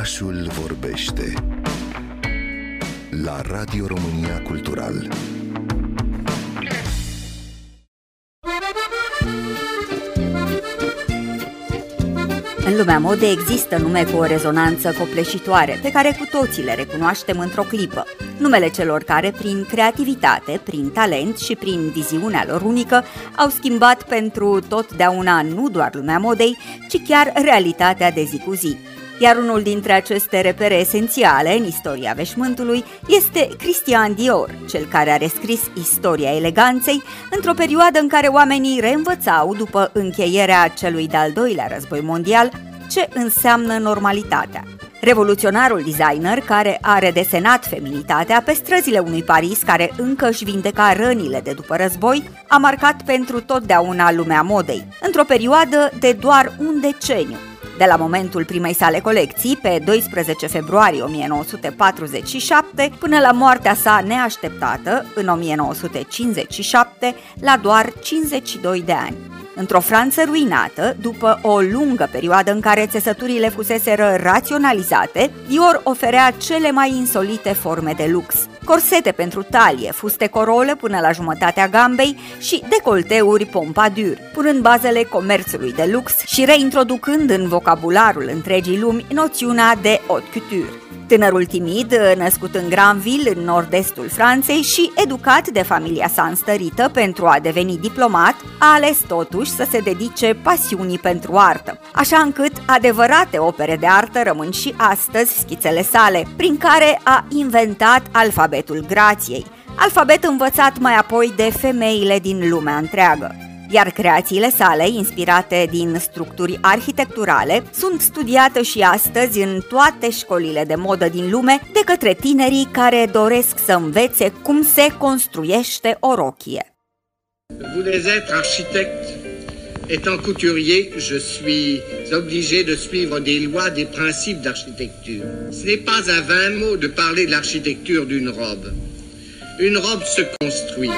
Orașul vorbește la Radio România Cultural. În lumea modei există nume cu o rezonanță copleșitoare, pe care cu toții le recunoaștem într-o clipă. Numele celor care, prin creativitate, prin talent și prin viziunea lor unică, au schimbat pentru totdeauna nu doar lumea modei, ci chiar realitatea de zi cu zi. Iar unul dintre aceste repere esențiale în istoria veșmântului este Christian Dior, cel care a rescris istoria eleganței într-o perioadă în care oamenii reînvățau după încheierea celui de-al doilea război mondial ce înseamnă normalitatea. Revoluționarul designer care a redesenat feminitatea pe străzile unui Paris care încă își vindeca rănile de după război, a marcat pentru totdeauna lumea modei, într-o perioadă de doar un deceniu, de la momentul primei sale colecții, pe 12 februarie 1947, până la moartea sa neașteptată, în 1957, la doar 52 de ani. Într-o Franță ruinată, după o lungă perioadă în care țesăturile fuseseră raționalizate, Dior oferea cele mai insolite forme de lux. Corsete pentru talie, fuste corole până la jumătatea gambei și decolteuri pompadur, punând bazele comerțului de lux și reintroducând în vocabularul întregii lumi noțiunea de haute couture. Tânărul timid, născut în Granville, în nord-estul Franței și educat de familia sa înstărită pentru a deveni diplomat, a ales totuși să se dedice pasiunii pentru artă, așa încât adevărate opere de artă rămân și astăzi schițele sale, prin care a inventat alfabetul grației, alfabet învățat mai apoi de femeile din lumea întreagă. Iar creațiile sale, inspirate din structuri arhitecturale, sunt studiate și astăzi în toate școlile de modă din lume de către tinerii care doresc să învețe cum se construiește o rochie. Voulez être architecte Étant couturier, je suis obligé de suivre des lois, des principes d'architecture. Ce n'est pas un vain mot de parler de l'architecture d'une robe. Une robe se construit.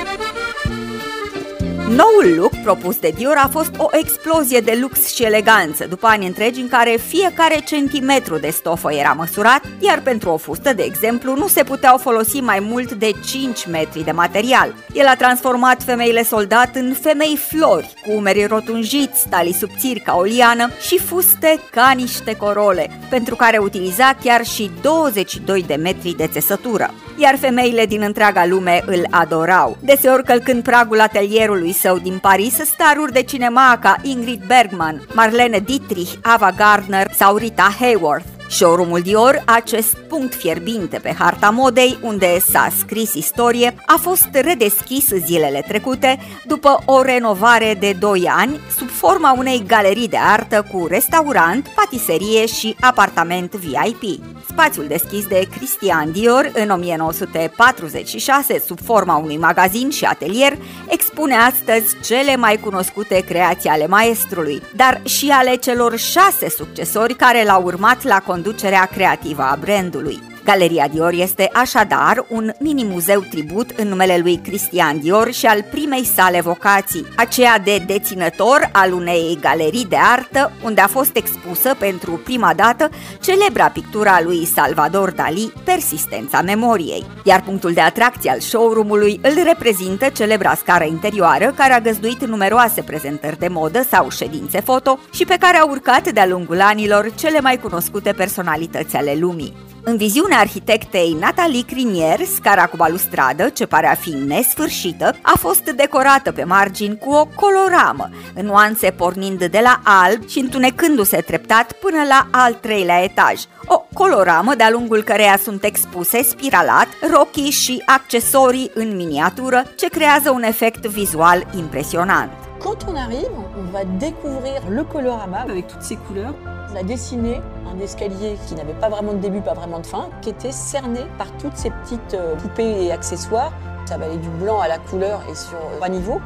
Noul look propus de Dior a fost o explozie de lux și eleganță, după ani întregi în care fiecare centimetru de stofă era măsurat, iar pentru o fustă, de exemplu, nu se puteau folosi mai mult de 5 metri de material. El a transformat femeile soldat în femei flori, cu umeri rotunjiți, talii subțiri ca o liană și fuste ca niște corole, pentru care utiliza chiar și 22 de metri de țesătură. Iar femeile din întreaga lume îl adorau, deseori călcând pragul atelierului său din Paris staruri de cinema ca Ingrid Bergman, Marlene Dietrich, Ava Gardner sau Rita Hayworth. Showroomul Dior, acest punct fierbinte pe harta modei, unde s-a scris istorie, a fost redeschis zilele trecute după o renovare de 2 ani sub forma unei galerii de artă cu restaurant, patiserie și apartament VIP. Spațiul deschis de Christian Dior în 1946 sub forma unui magazin și atelier expune astăzi cele mai cunoscute creații ale maestrului, dar și ale celor șase succesori care l-au urmat la conducerea creativă a brandului. Galeria Dior este așadar un mini-muzeu tribut în numele lui Cristian Dior și al primei sale vocații, aceea de deținător al unei galerii de artă unde a fost expusă pentru prima dată celebra pictura lui Salvador Dali, Persistența memoriei. Iar punctul de atracție al showroom-ului îl reprezintă celebra scară interioară care a găzduit numeroase prezentări de modă sau ședințe foto și pe care a urcat de-a lungul anilor cele mai cunoscute personalități ale lumii. În viziunea arhitectei Natalie Crinier, scara cu balustradă, ce pare a fi nesfârșită, a fost decorată pe margini cu o coloramă, în nuanțe pornind de la alb și întunecându-se treptat până la al treilea etaj. O coloramă de-a lungul căreia sunt expuse spiralat, rochii și accesorii în miniatură, ce creează un efect vizual impresionant. Quand on arrive, on va découvrir le colorama avec toutes ces couleurs. On a dessiné un escalier qui n'avait pas vraiment de début, pas vraiment de fin, qui était cerné par toutes ces petites euh, poupées et accessoires. Ça va aller du blanc à la couleur et sur trois niveaux,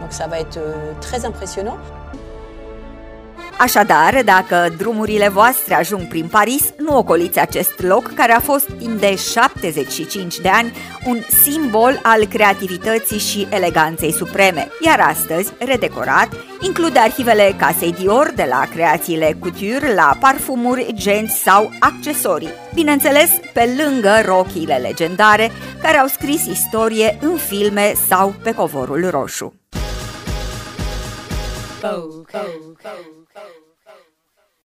donc ça va être euh, très impressionnant. Așadar, dacă drumurile voastre ajung prin Paris, nu ocoliți acest loc care a fost timp de 75 de ani un simbol al creativității și eleganței supreme, iar astăzi, redecorat, include arhivele casei Dior de la creațiile couture la parfumuri, genți sau accesorii. Bineînțeles, pe lângă rochiile legendare care au scris istorie în filme sau pe covorul roșu. bow, bow, bow.